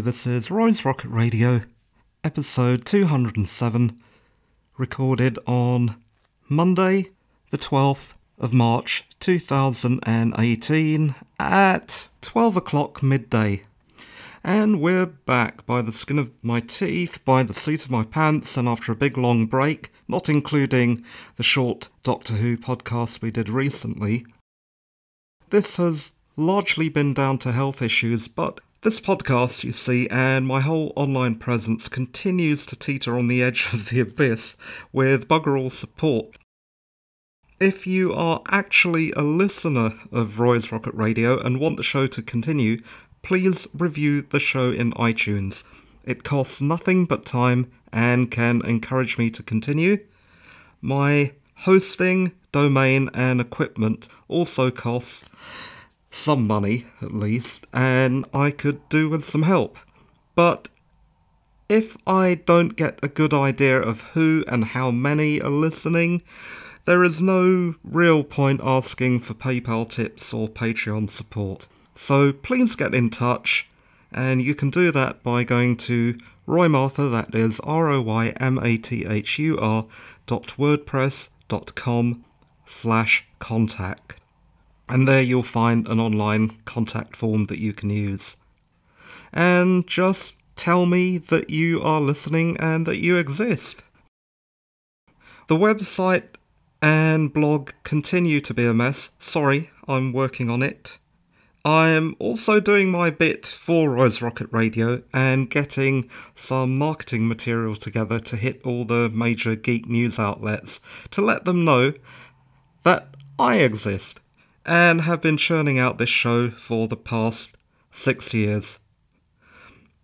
This is Roy's Rocket Radio, episode 207, recorded on Monday, the 12th of March 2018 at 12 o'clock midday. And we're back by the skin of my teeth, by the seat of my pants, and after a big long break, not including the short Doctor Who podcast we did recently. This has largely been down to health issues, but this podcast, you see, and my whole online presence continues to teeter on the edge of the abyss with bugger all support. If you are actually a listener of Roy's Rocket Radio and want the show to continue, please review the show in iTunes. It costs nothing but time and can encourage me to continue. My hosting, domain, and equipment also costs some money at least, and I could do with some help. But if I don't get a good idea of who and how many are listening, there is no real point asking for PayPal tips or Patreon support. So please get in touch, and you can do that by going to Roy Mathur, that is R O Y M A T H U R dot wordpress dot com slash contact and there you'll find an online contact form that you can use. And just tell me that you are listening and that you exist. The website and blog continue to be a mess. Sorry, I'm working on it. I'm also doing my bit for Roy's Rocket Radio and getting some marketing material together to hit all the major geek news outlets to let them know that I exist and have been churning out this show for the past six years.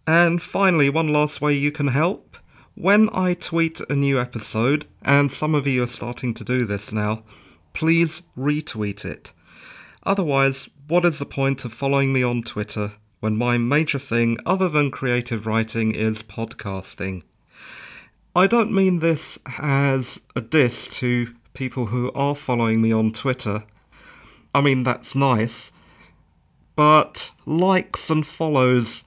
And finally, one last way you can help. When I tweet a new episode, and some of you are starting to do this now, please retweet it. Otherwise, what is the point of following me on Twitter when my major thing, other than creative writing, is podcasting? I don't mean this as a diss to people who are following me on Twitter. I mean, that's nice. But likes and follows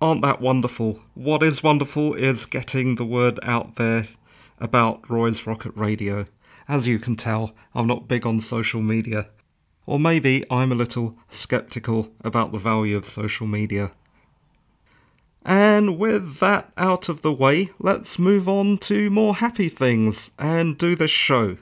aren't that wonderful. What is wonderful is getting the word out there about Roy's Rocket Radio. As you can tell, I'm not big on social media. Or maybe I'm a little skeptical about the value of social media. And with that out of the way, let's move on to more happy things and do this show.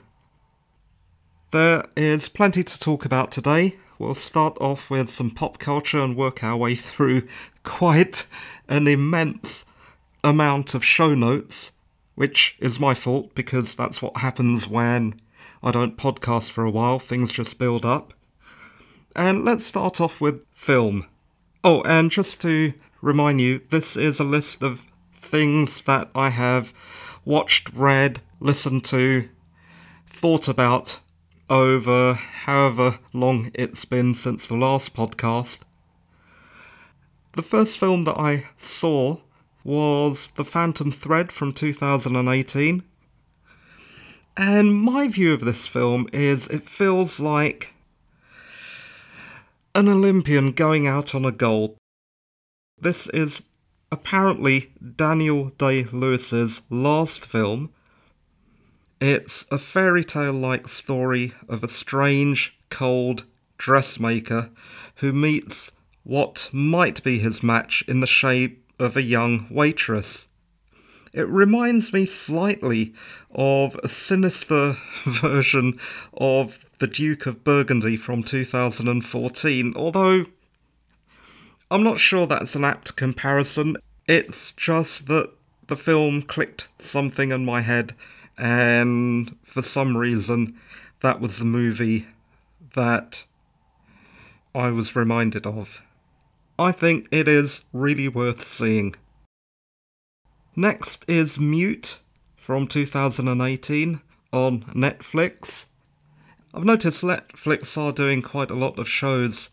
There is plenty to talk about today. We'll start off with some pop culture and work our way through quite an immense amount of show notes, which is my fault because that's what happens when I don't podcast for a while, things just build up. And let's start off with film. Oh, and just to remind you, this is a list of things that I have watched, read, listened to, thought about over however long it's been since the last podcast. The first film that I saw was The Phantom Thread from 2018. And my view of this film is it feels like an Olympian going out on a gold. This is apparently Daniel Day Lewis's last film it's a fairy tale like story of a strange, cold dressmaker who meets what might be his match in the shape of a young waitress. It reminds me slightly of a sinister version of The Duke of Burgundy from 2014, although I'm not sure that's an apt comparison. It's just that the film clicked something in my head and for some reason, that was the movie that I was reminded of. I think it is really worth seeing. Next is Mute from 2018 on Netflix. I've noticed Netflix are doing quite a lot of shows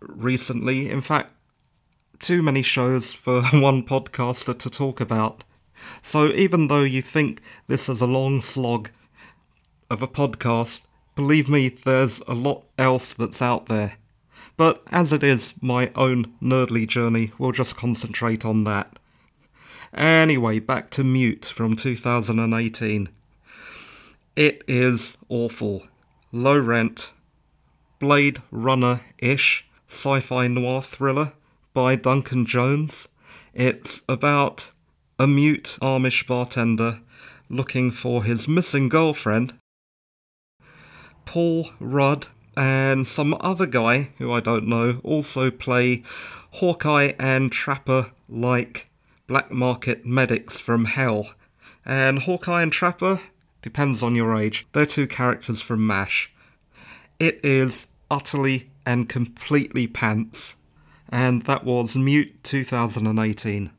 recently. In fact, too many shows for one podcaster to talk about. So even though you think this is a long slog of a podcast, believe me, there's a lot else that's out there. But as it is my own nerdly journey, we'll just concentrate on that. Anyway, back to Mute from 2018. It is awful. Low rent, Blade Runner ish sci fi noir thriller by Duncan Jones. It's about a mute Amish bartender looking for his missing girlfriend. Paul Rudd and some other guy who I don't know also play Hawkeye and Trapper like black market medics from hell. And Hawkeye and Trapper depends on your age. They're two characters from MASH. It is utterly and completely pants. And that was Mute 2018.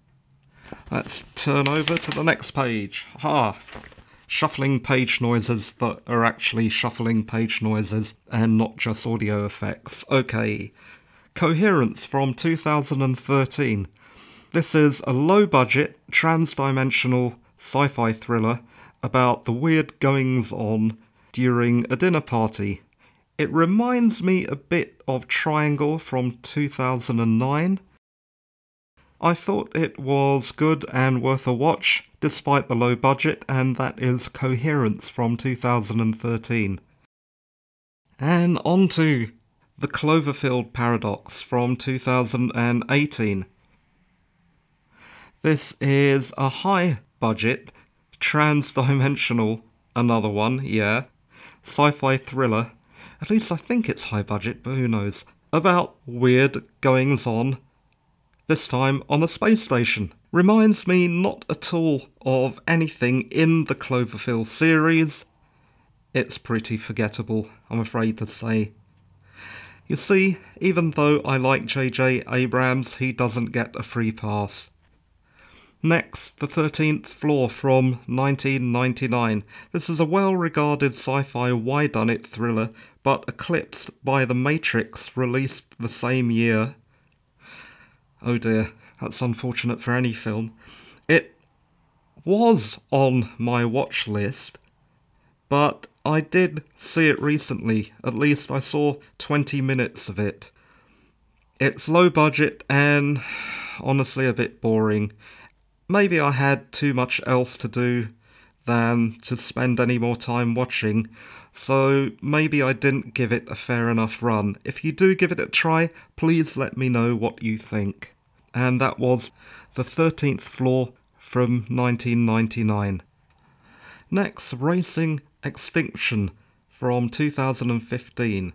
Let's turn over to the next page. Ha! Shuffling page noises that are actually shuffling page noises and not just audio effects. Okay. Coherence from 2013. This is a low budget, trans dimensional sci fi thriller about the weird goings on during a dinner party. It reminds me a bit of Triangle from 2009. I thought it was good and worth a watch, despite the low budget, and that is Coherence from 2013. And on to The Cloverfield Paradox from 2018. This is a high budget, trans dimensional, another one, yeah, sci fi thriller. At least I think it's high budget, but who knows? About weird goings on, this time on a space station. Reminds me not at all of anything in the Cloverfield series. It's pretty forgettable, I'm afraid to say. You see, even though I like J.J. Abrams, he doesn't get a free pass. Next, The 13th Floor from 1999. This is a well regarded sci fi whodunit thriller, but eclipsed by The Matrix, released the same year. Oh dear, that's unfortunate for any film. It was on my watch list, but I did see it recently. At least I saw 20 minutes of it. It's low budget and honestly a bit boring maybe I had too much else to do than to spend any more time watching, so maybe I didn't give it a fair enough run. If you do give it a try, please let me know what you think. And that was The 13th Floor from 1999. Next, Racing Extinction from 2015.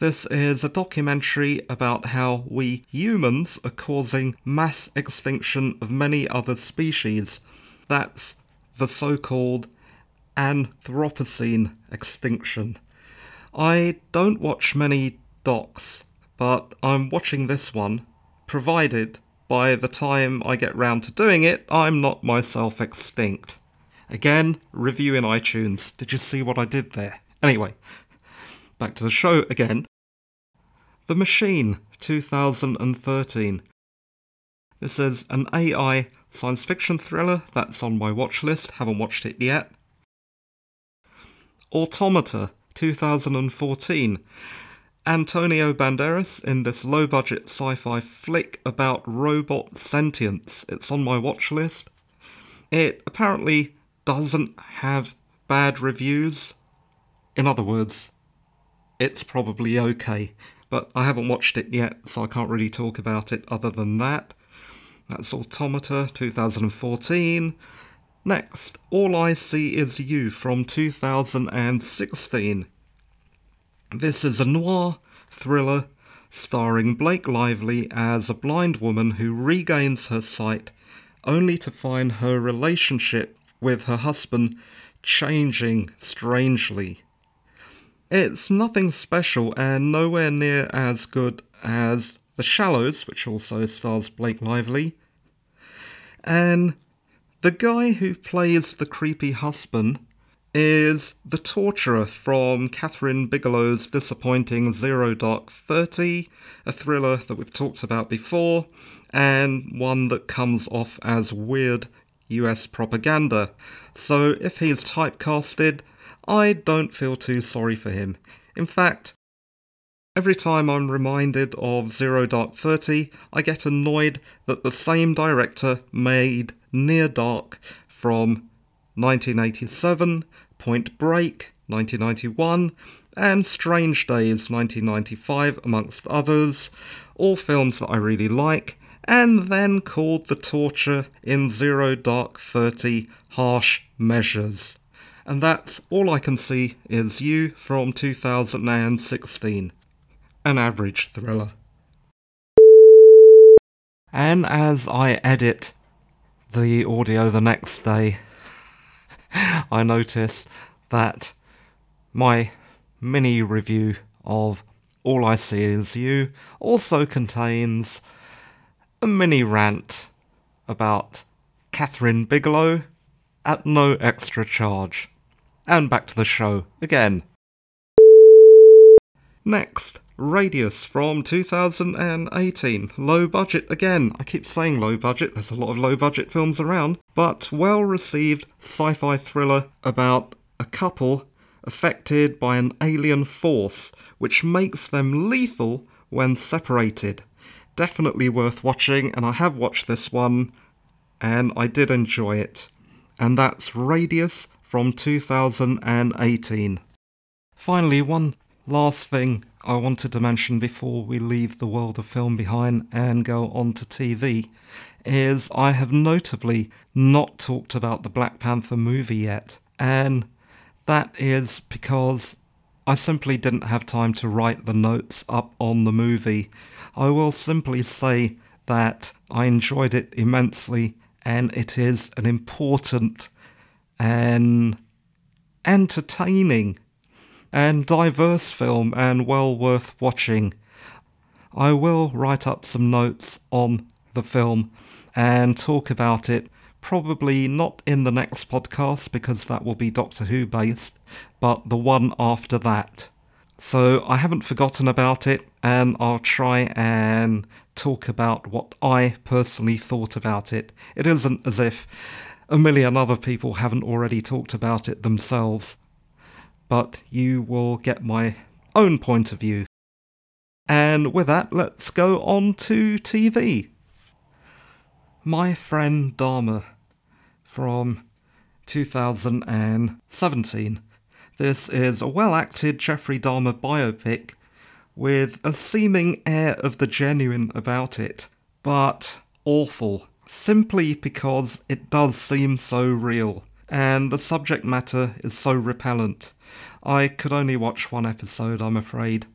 This is a documentary about how we humans are causing mass extinction of many other species. That's the so called Anthropocene extinction. I don't watch many docs, but I'm watching this one, provided by the time I get round to doing it, I'm not myself extinct. Again, review in iTunes. Did you see what I did there? Anyway, back to the show again. The Machine 2013. This is an AI science fiction thriller that's on my watch list, haven't watched it yet. Automata 2014. Antonio Banderas in this low budget sci fi flick about robot sentience. It's on my watch list. It apparently doesn't have bad reviews. In other words, it's probably okay but I haven't watched it yet, so I can't really talk about it other than that. That's Automata 2014. Next, All I See Is You from 2016. This is a noir thriller starring Blake Lively as a blind woman who regains her sight only to find her relationship with her husband changing strangely. It's nothing special and nowhere near as good as The Shallows, which also stars Blake Lively. And the guy who plays the creepy husband is the torturer from Kathryn Bigelow's disappointing Zero Dark Thirty, a thriller that we've talked about before, and one that comes off as weird US propaganda. So if he's typecasted, I don't feel too sorry for him. In fact, Every time I'm reminded of Zero Dark Thirty, I get annoyed that the same director made Near Dark from 1987, Point Break 1991, and Strange Days 1995, amongst others, all films that I really like, and then called the torture in Zero Dark Thirty harsh measures. And that's all I can see is you from 2016 an average thriller. And as I edit the audio the next day, I notice that my mini review of All I See Is You also contains a mini rant about Kathryn Bigelow at no extra charge. And back to the show again. Next, Radius from 2018. Low budget again. I keep saying low budget, there's a lot of low budget films around, but well received sci fi thriller about a couple affected by an alien force which makes them lethal when separated. Definitely worth watching, and I have watched this one and I did enjoy it. And that's Radius from 2018. Finally, one last thing I wanted to mention before we leave the world of film behind and go on to TV is I have notably not talked about the Black Panther movie yet, and that is because I simply didn't have time to write the notes up on the movie. I will simply say that I enjoyed it immensely and it is an important and entertaining and diverse film and well worth watching. I will write up some notes on the film and talk about it, probably not in the next podcast because that will be Doctor Who based, but the one after that. So I haven't forgotten about it and I'll try and talk about what I personally thought about it. It isn't as if a million other people haven't already talked about it themselves but you will get my own point of view. And with that, let's go on to TV. My Friend Dahmer from 2017. This is a well acted Jeffrey Dahmer biopic with a seeming air of the genuine about it, but awful, simply because it does seem so real and the subject matter is so repellent. I could only watch one episode, I'm afraid,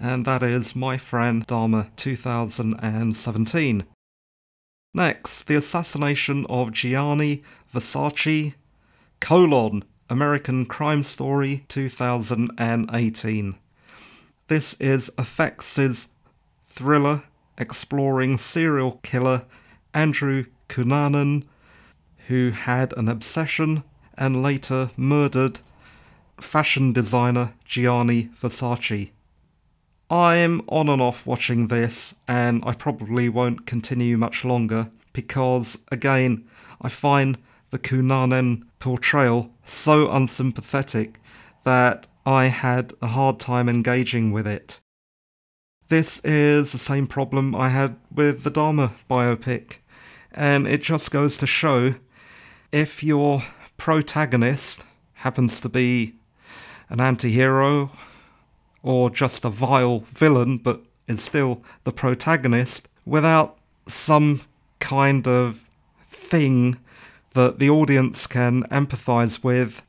and that is My Friend Dahmer 2017. Next, the assassination of Gianni Versace, colon, American Crime Story 2018. This is FX's thriller exploring serial killer Andrew Cunanan who had an obsession and later murdered fashion designer Gianni Versace. I'm on and off watching this, and I probably won't continue much longer because, again, I find the Cunanan portrayal so unsympathetic that I had a hard time engaging with it. This is the same problem I had with the Dahmer biopic, and it just goes to show if your protagonist happens to be an anti hero or just a vile villain but is still the protagonist without some kind of thing that the audience can empathize with,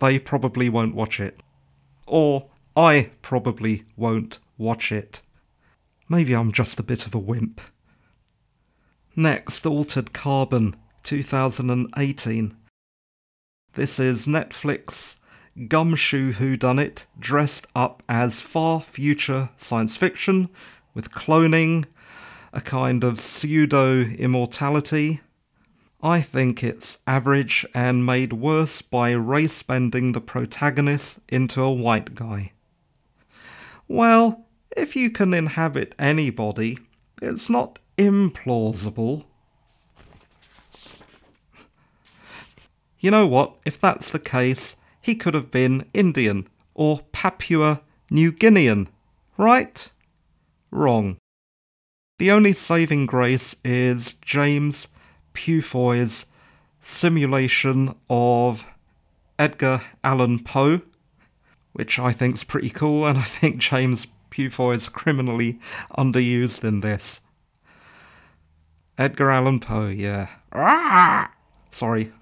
they probably won't watch it. Or I probably won't watch it. Maybe I'm just a bit of a wimp. Next, Altered Carbon 2018. This is Netflix gumshoe Who Done It, dressed up as far future science fiction with cloning, a kind of pseudo immortality. I think it's average and made worse by race bending the protagonist into a white guy. Well, if you can inhabit anybody, it's not implausible You know what? If that's the case, he could have been Indian or Papua New Guinean. Right? Wrong. The only saving grace is James Purefoy's simulation of Edgar Allan Poe, which I think's pretty cool, and I think James Purefoy is criminally underused in this. Edgar Allan Poe, yeah. Ah! Sorry.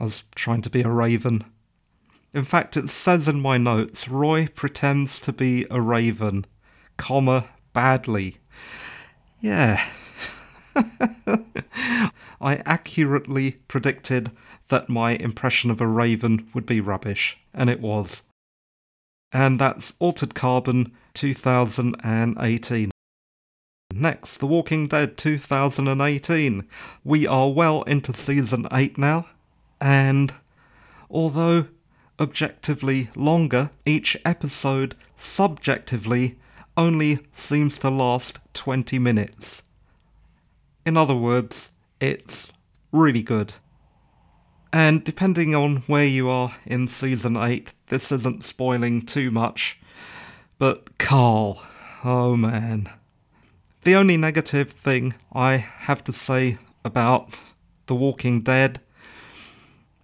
I was trying to be a raven. In fact, it says in my notes Roy pretends to be a raven, comma, badly. Yeah. I accurately predicted that my impression of a raven would be rubbish, and it was. And that's Altered Carbon 2018. Next, The Walking Dead 2018. We are well into season 8 now, and although objectively longer, each episode subjectively only seems to last 20 minutes. In other words, it's really good. And depending on where you are in season 8, this isn't spoiling too much. But Carl, oh man. The only negative thing I have to say about The Walking Dead,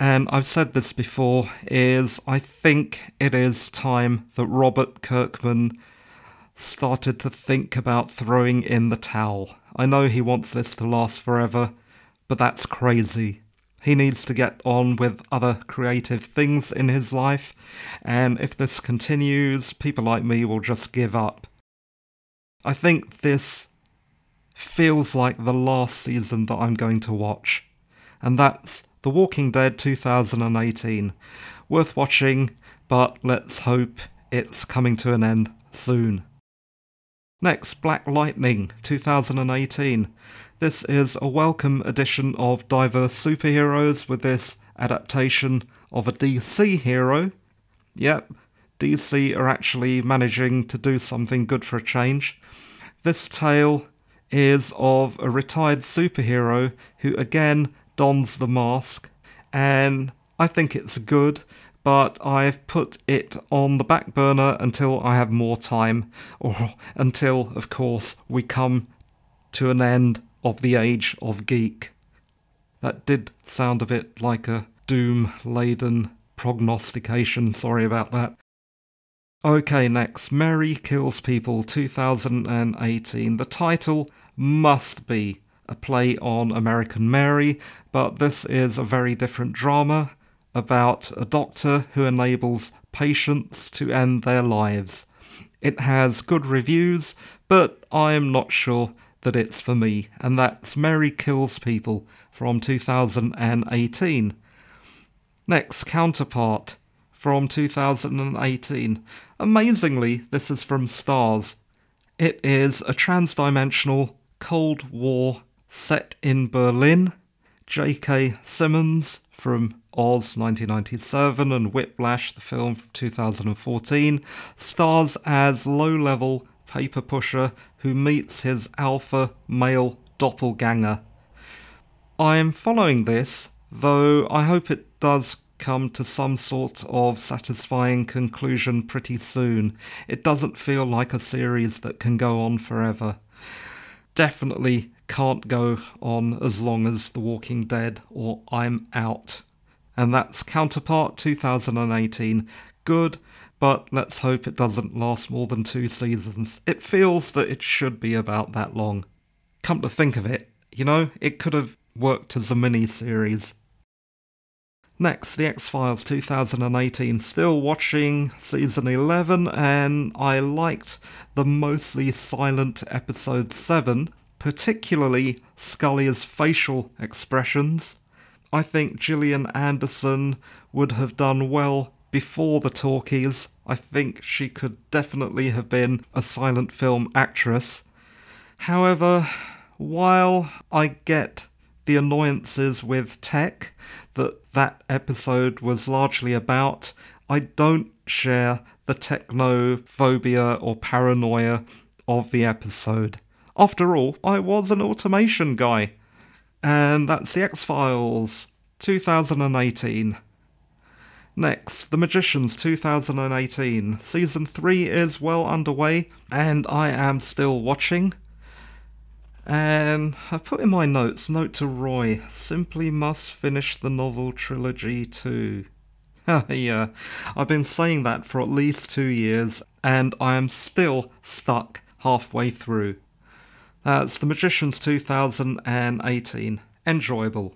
and I've said this before, is I think it is time that Robert Kirkman started to think about throwing in the towel. I know he wants this to last forever, but that's crazy. He needs to get on with other creative things in his life, and if this continues, people like me will just give up. I think this feels like the last season that I'm going to watch, and that's The Walking Dead 2018. Worth watching, but let's hope it's coming to an end soon. Next, Black Lightning 2018. This is a welcome addition of diverse superheroes with this adaptation of a DC hero. Yep, DC are actually managing to do something good for a change. This tale is of a retired superhero who again dons the mask, and I think it's good but I've put it on the back burner until I have more time, or until, of course, we come to an end of the age of geek. That did sound a bit like a doom laden prognostication, sorry about that. Okay, next Mary Kills People 2018. The title must be a play on American Mary, but this is a very different drama about a doctor who enables patients to end their lives. It has good reviews, but I am not sure that it's for me, and that's Mary Kills People from 2018. Next, Counterpart from 2018. Amazingly, this is from Starz. It is a transdimensional Cold War set in Berlin. J.K. Simmons from Oz 1997 and Whiplash, the film from 2014, stars as low level paper pusher who meets his alpha male doppelganger. I'm following this, though I hope it does come to some sort of satisfying conclusion pretty soon. It doesn't feel like a series that can go on forever. Definitely can't go on as long as The Walking Dead, or I'm out and that's Counterpart 2018. Good, but let's hope it doesn't last more than two seasons. It feels that it should be about that long. Come to think of it, you know, it could have worked as a mini series. Next, The X Files 2018. Still watching season 11, and I liked the mostly silent episode 7, particularly Scully's facial expressions. I think Gillian Anderson would have done well before the talkies. I think she could definitely have been a silent film actress. However, while I get the annoyances with tech that that episode was largely about, I don't share the technophobia or paranoia of the episode. After all, I was an automation guy. And that's The X Files 2018. Next, The Magicians 2018. Season 3 is well underway, and I am still watching. Um, and I put in my notes, note to Roy, simply must finish the novel trilogy too. yeah, I've been saying that for at least two years, and I am still stuck halfway through. That's The Magicians 2018. Enjoyable.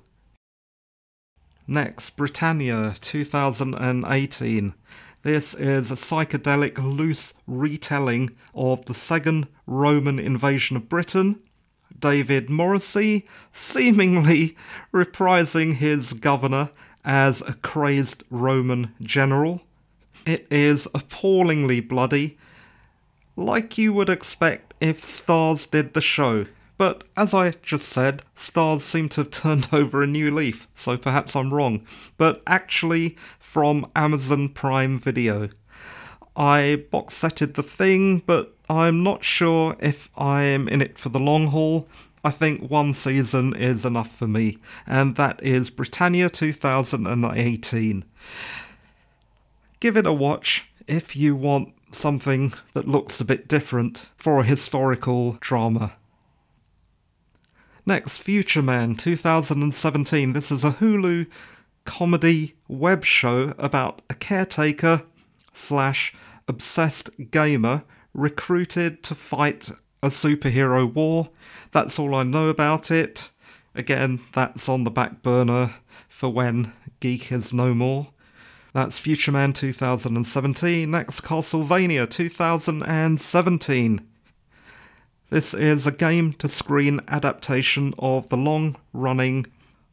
Next, Britannia 2018. This is a psychedelic loose retelling of the second Roman invasion of Britain. David Morrissey seemingly reprising his governor as a crazed Roman general. It is appallingly bloody, like you would expect if Starz did the show. But as I just said, Starz seem to have turned over a new leaf, so perhaps I'm wrong. But actually, from Amazon Prime Video. I box setted the thing, but I'm not sure if I'm in it for the long haul. I think one season is enough for me, and that is Britannia 2018. Give it a watch if you want something that looks a bit different for a historical drama. Next, Future Man 2017. This is a Hulu comedy web show about a caretaker slash obsessed gamer recruited to fight a superhero war. That's all I know about it. Again, that's on the back burner for when Geek is no more. That's Future Man 2017. Next, Castlevania 2017. This is a game to screen adaptation of the long running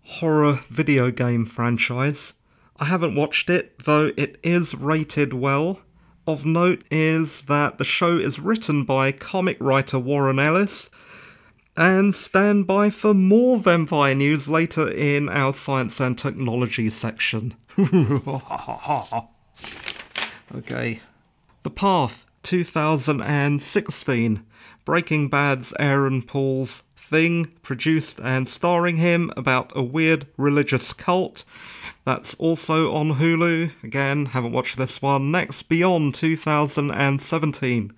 horror video game franchise. I haven't watched it, though it is rated well. Of note is that the show is written by comic writer Warren Ellis. And stand by for more vampire news later in our science and technology section. okay. The Path 2016. Breaking Bad's Aaron Paul's Thing, produced and starring him about a weird religious cult. That's also on Hulu. Again, haven't watched this one. Next, Beyond 2017.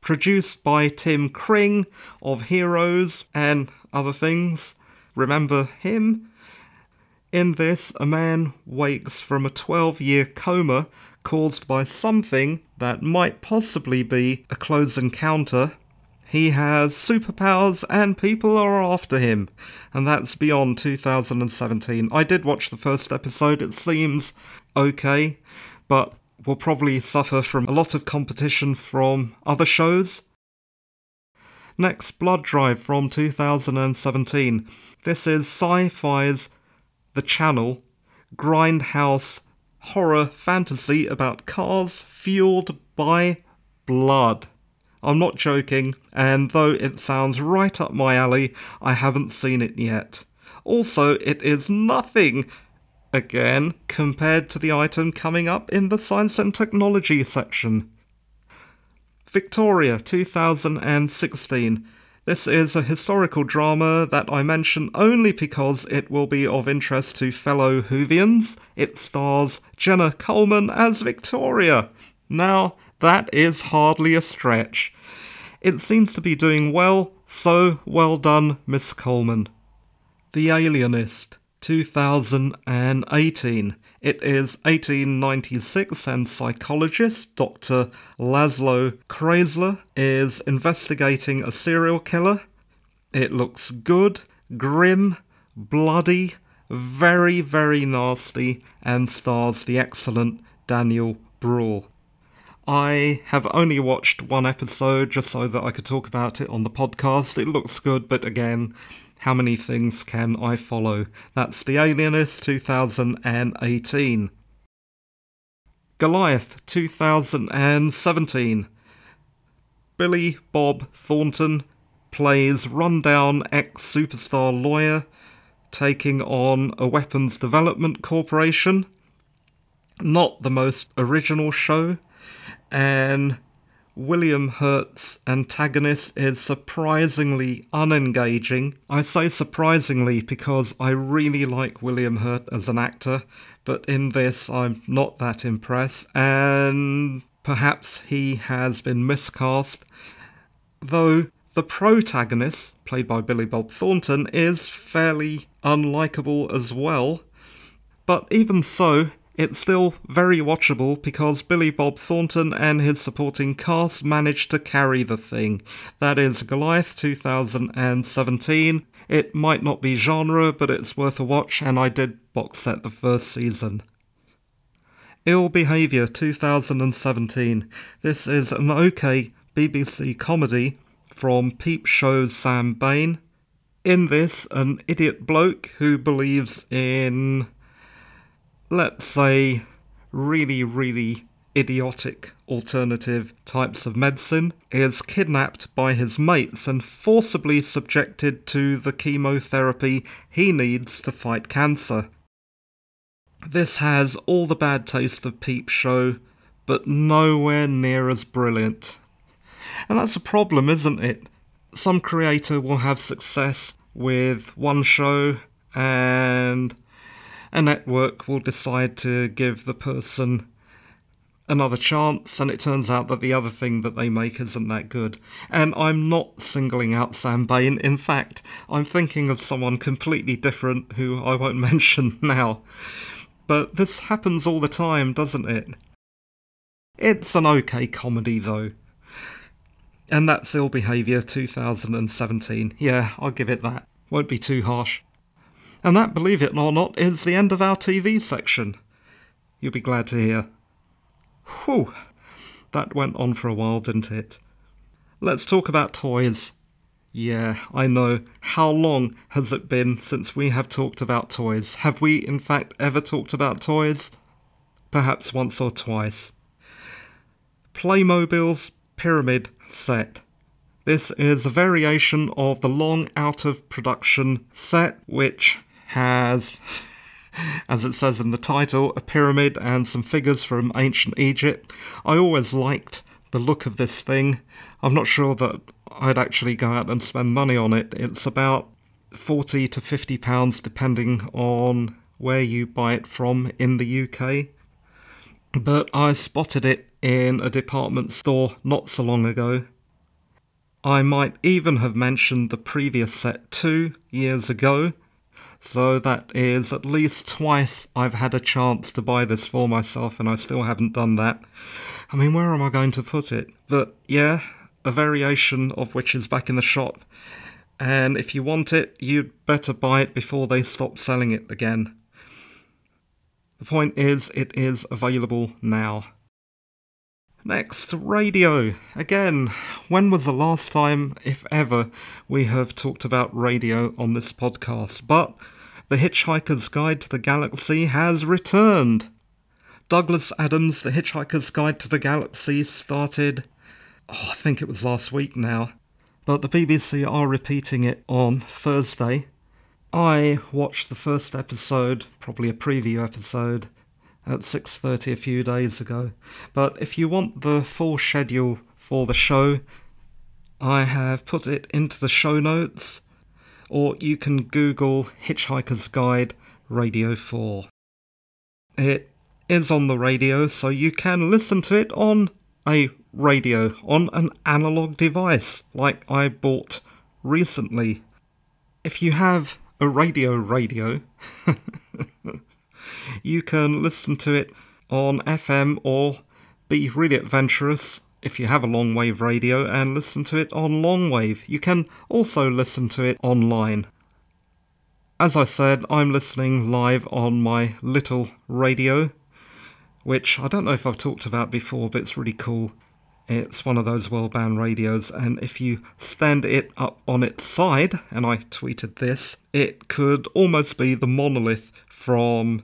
Produced by Tim Kring of Heroes and other things. Remember him? In this, a man wakes from a 12 year coma caused by something that might possibly be a close encounter he has superpowers and people are after him. And that's beyond 2017. I did watch the first episode, it seems okay, but will probably suffer from a lot of competition from other shows. Next, Blood Drive from 2017. This is Syfy's The Channel, grindhouse horror fantasy about cars fueled by blood. I'm not joking, and though it sounds right up my alley, I haven't seen it yet. Also, it is nothing, again, compared to the item coming up in the science and technology section. Victoria 2016. This is a historical drama that I mention only because it will be of interest to fellow Whovians. It stars Jenna Coleman as Victoria. Now, that is hardly a stretch. It seems to be doing well, so well done, Miss Coleman. The Alienist, 2018. It is 1896, and psychologist Dr. Laszlo Kreizler is investigating a serial killer. It looks good, grim, bloody, very, very nasty, and stars the excellent Daniel Bruhl. I have only watched one episode just so that I could talk about it on the podcast. It looks good, but again, how many things can I follow? That's The Alienist 2018. Goliath 2017. Billy Bob Thornton plays rundown ex superstar lawyer taking on a weapons development corporation. Not the most original show, and William Hurt's antagonist is surprisingly unengaging. I say surprisingly because I really like William Hurt as an actor, but in this I'm not that impressed, and perhaps he has been miscast. Though the protagonist, played by Billy Bob Thornton, is fairly unlikable as well. But even so, it's still very watchable because Billy Bob Thornton and his supporting cast managed to carry the thing. That is Goliath 2017. It might not be genre, but it's worth a watch, and I did box set the first season. Ill Behaviour 2017. This is an okay BBC comedy from Peep Show's Sam Bain. In this, an idiot bloke who believes in let's say, really, really idiotic alternative types of medicine, is kidnapped by his mates and forcibly subjected to the chemotherapy he needs to fight cancer. This has all the bad taste of Peep Show, but nowhere near as brilliant. And that's a problem, isn't it? Some creator will have success with one show and a network will decide to give the person another chance, and it turns out that the other thing that they make isn't that good. And I'm not singling out Sam Bain. In fact, I'm thinking of someone completely different who I won't mention now. But this happens all the time, doesn't it? It's an okay comedy, though. And that's Ill Behaviour 2017. Yeah, I'll give it that. Won't be too harsh. And that, believe it or not, is the end of our TV section. You'll be glad to hear. Whew, that went on for a while, didn't it? Let's talk about toys. Yeah, I know. How long has it been since we have talked about toys? Have we, in fact, ever talked about toys? Perhaps once or twice. Playmobil's Pyramid Set. This is a variation of the long out of production set, which has, as it says in the title, a pyramid and some figures from ancient Egypt. I always liked the look of this thing. I'm not sure that I'd actually go out and spend money on it. It's about 40 to 50 pounds depending on where you buy it from in the UK. But I spotted it in a department store not so long ago. I might even have mentioned the previous set two years ago so that is at least twice I've had a chance to buy this for myself, and I still haven't done that. I mean, where am I going to put it? But yeah, a variation of which is back in the shop. And if you want it, you'd better buy it before they stop selling it again. The point is, it is available now. Next, radio. Again, when was the last time, if ever, we have talked about radio on this podcast? But The Hitchhiker's Guide to the Galaxy has returned. Douglas Adams' The Hitchhiker's Guide to the Galaxy started, oh, I think it was last week now, but the BBC are repeating it on Thursday. I watched the first episode, probably a preview episode, at 6:30 a few days ago. But if you want the full schedule for the show, I have put it into the show notes or you can Google Hitchhiker's Guide Radio 4. It is on the radio, so you can listen to it on a radio, on an analog device, like I bought recently. If you have a radio radio, you can listen to it on FM or be really adventurous if you have a long wave radio and listen to it on long wave. You can also listen to it online. As I said, I'm listening live on my little radio, which I don't know if I've talked about before, but it's really cool. It's one of those well band radios, and if you stand it up on its side, and I tweeted this, it could almost be the monolith from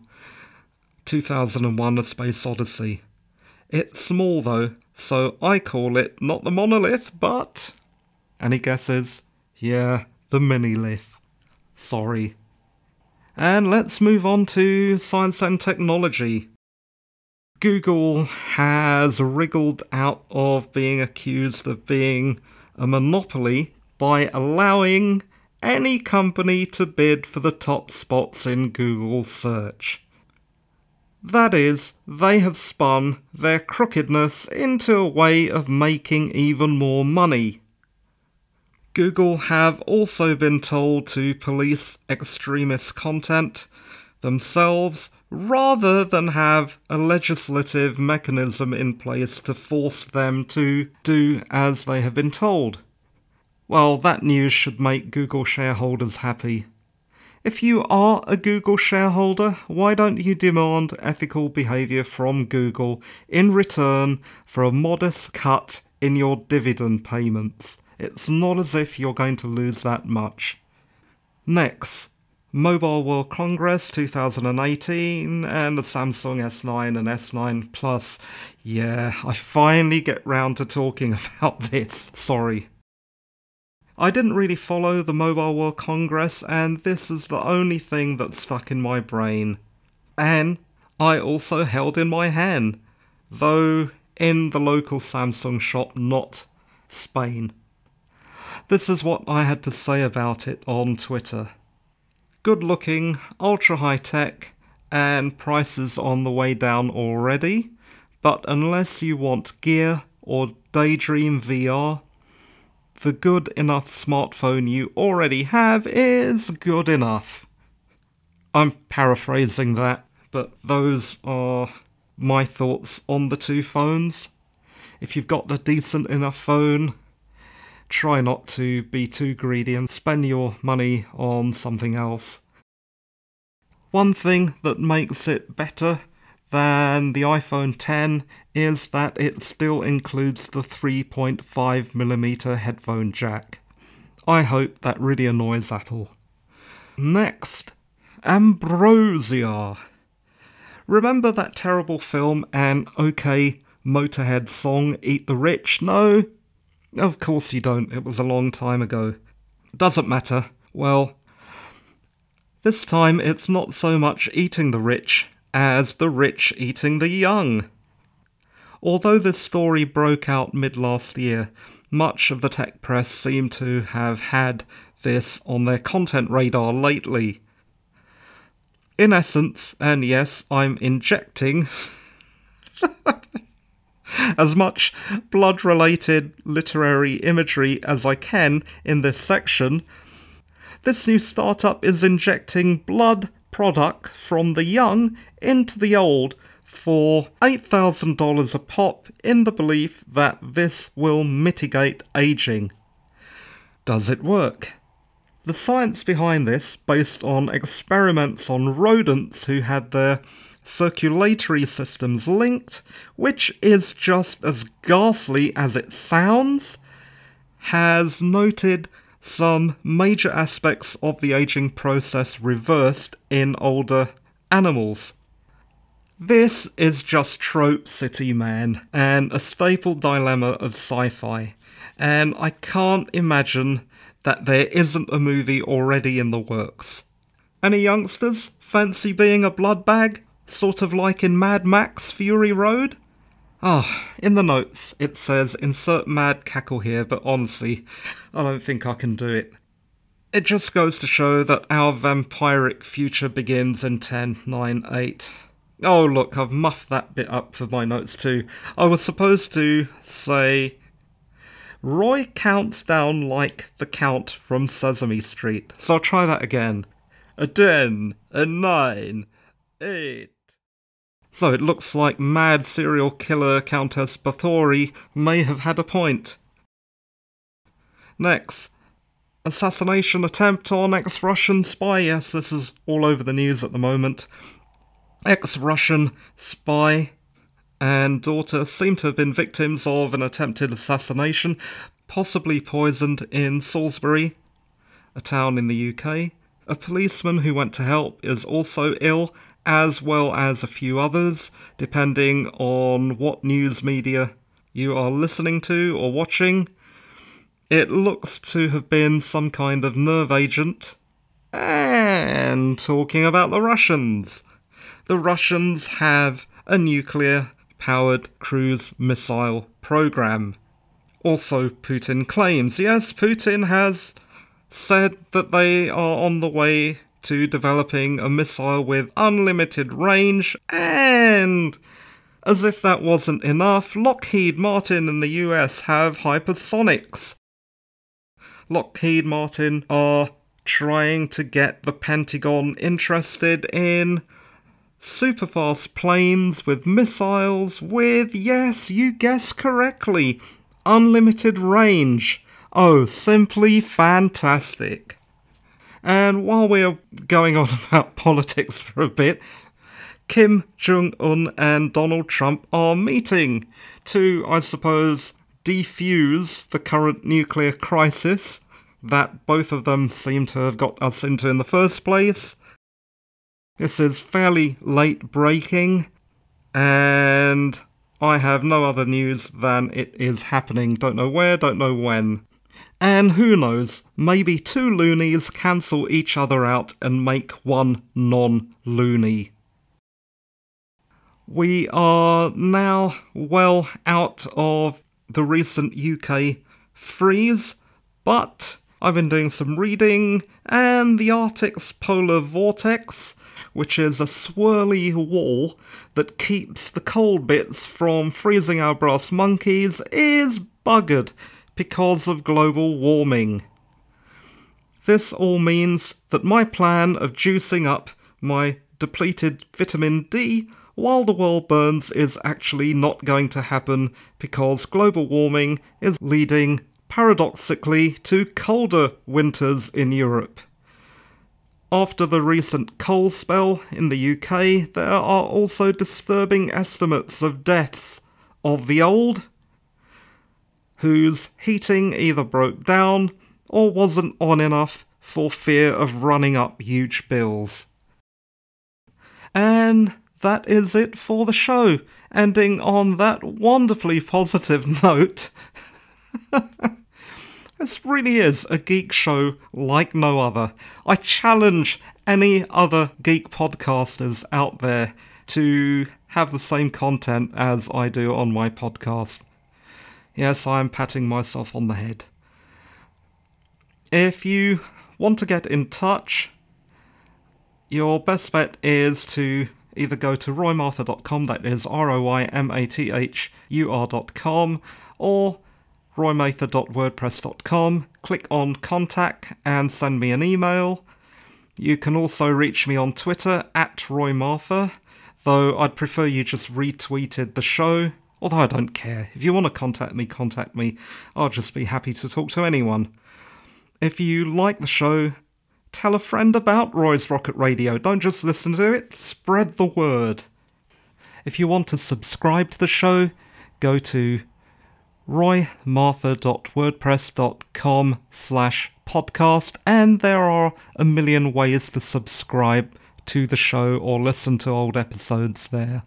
2001 A Space Odyssey. It's small though, so I call it not the monolith, but. Any guesses? Yeah, the minilith. Sorry. And let's move on to science and technology. Google has wriggled out of being accused of being a monopoly by allowing any company to bid for the top spots in Google search. That is, they have spun their crookedness into a way of making even more money. Google have also been told to police extremist content themselves rather than have a legislative mechanism in place to force them to do as they have been told. Well, that news should make Google shareholders happy. If you are a Google shareholder, why don't you demand ethical behaviour from Google in return for a modest cut in your dividend payments? It's not as if you're going to lose that much. Next, Mobile World Congress 2018 and the Samsung S9 and S9 Plus. Yeah, I finally get round to talking about this. Sorry. I didn't really follow the Mobile World Congress, and this is the only thing that stuck in my brain. And I also held in my hand, though in the local Samsung shop, not Spain. This is what I had to say about it on Twitter. Good looking, ultra high tech, and prices on the way down already, but unless you want gear or daydream VR, the good enough smartphone you already have is good enough. I'm paraphrasing that, but those are my thoughts on the two phones. If you've got a decent enough phone, try not to be too greedy and spend your money on something else. One thing that makes it better than the iPhone 10 is that it still includes the 3.5mm headphone jack. I hope that really annoys Apple. Next, Ambrosia. Remember that terrible film and OK Motorhead song Eat the Rich? No? Of course you don't, it was a long time ago. Doesn't matter. Well, this time it's not so much eating the rich as the rich eating the young. Although this story broke out mid last year, much of the tech press seemed to have had this on their content radar lately. In essence, and yes, I'm injecting as much blood related literary imagery as I can in this section, this new startup is injecting blood product from the young into the old for $8,000 a pop in the belief that this will mitigate aging. Does it work? The science behind this, based on experiments on rodents who had their circulatory systems linked, which is just as ghastly as it sounds, has noted some major aspects of the aging process reversed in older animals. This is just trope city man and a staple dilemma of sci fi, and I can't imagine that there isn't a movie already in the works. Any youngsters fancy being a blood bag, sort of like in Mad Max Fury Road? Ah, in the notes it says insert mad cackle here, but honestly, I don't think I can do it. It just goes to show that our vampiric future begins in 10, 9, 8. Oh, look, I've muffed that bit up for my notes too. I was supposed to say. Roy counts down like the Count from Sesame Street. So I'll try that again. A ten, a nine, eight. So it looks like mad serial killer Countess Bathory may have had a point. Next, assassination attempt on ex Russian spy. Yes, this is all over the news at the moment. Ex Russian spy and daughter seem to have been victims of an attempted assassination, possibly poisoned in Salisbury, a town in the UK. A policeman who went to help is also ill as well as a few others, depending on what news media you are listening to or watching. It looks to have been some kind of nerve agent. And talking about the Russians, the Russians have a nuclear powered cruise missile program. Also, Putin claims yes, Putin has said that they are on the way to developing a missile with unlimited range, and as if that wasn't enough, Lockheed Martin in the US have hypersonics. Lockheed Martin are trying to get the Pentagon interested in superfast planes with missiles with, yes, you guessed correctly, unlimited range. Oh, simply fantastic. And while we're going on about politics for a bit, Kim Jong un and Donald Trump are meeting to, I suppose, defuse the current nuclear crisis that both of them seem to have got us into in the first place. This is fairly late breaking, and I have no other news than it is happening. Don't know where, don't know when. And who knows, maybe two loonies cancel each other out and make one non loony. We are now well out of the recent UK freeze, but I've been doing some reading, and the Arctic's polar vortex, which is a swirly wall that keeps the cold bits from freezing our brass monkeys, is buggered because of global warming. This all means that my plan of juicing up my depleted vitamin D while the world burns is actually not going to happen because global warming is leading, paradoxically, to colder winters in Europe. After the recent cold spell in the UK, there are also disturbing estimates of deaths of the old, whose heating either broke down or wasn't on enough for fear of running up huge bills. And that is it for the show. Ending on that wonderfully positive note. this really is a geek show like no other. I challenge any other geek podcasters out there to have the same content as I do on my podcast. Yes, I am patting myself on the head. If you want to get in touch, your best bet is to either go to roymathur.com, that is R O Y M A T H U R.com, or roymathur.wordpress.com. Click on contact and send me an email. You can also reach me on Twitter at roymathur, though I'd prefer you just retweeted the show. Although I don't care. If you want to contact me, contact me. I'll just be happy to talk to anyone. If you like the show, tell a friend about Roy's Rocket Radio. Don't just listen to it, spread the word. If you want to subscribe to the show, go to roymathur.wordpress.com slash podcast and there are a million ways to subscribe to the show or listen to old episodes there.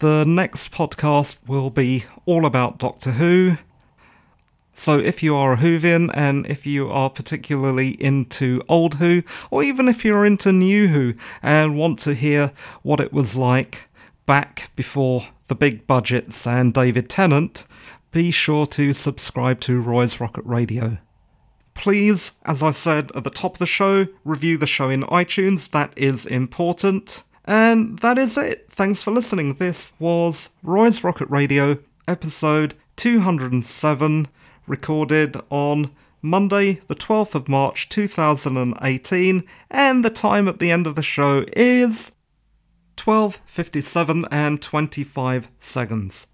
The next podcast will be all about Doctor Who, so if you are a Whovian and if you are particularly into old Who, or even if you're into new Who and want to hear what it was like back before the big budgets and David Tennant, be sure to subscribe to Roy's Rocket Radio. Please, as I said at the top of the show, review the show in iTunes, that is important. And that is it. Thanks for listening. This was Roy's Rocket Radio, episode 207 recorded on Monday, the 12th of March 2018, and the time at the end of the show is 12:57 and 25 seconds.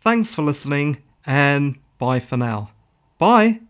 Thanks for listening and bye for now. Bye.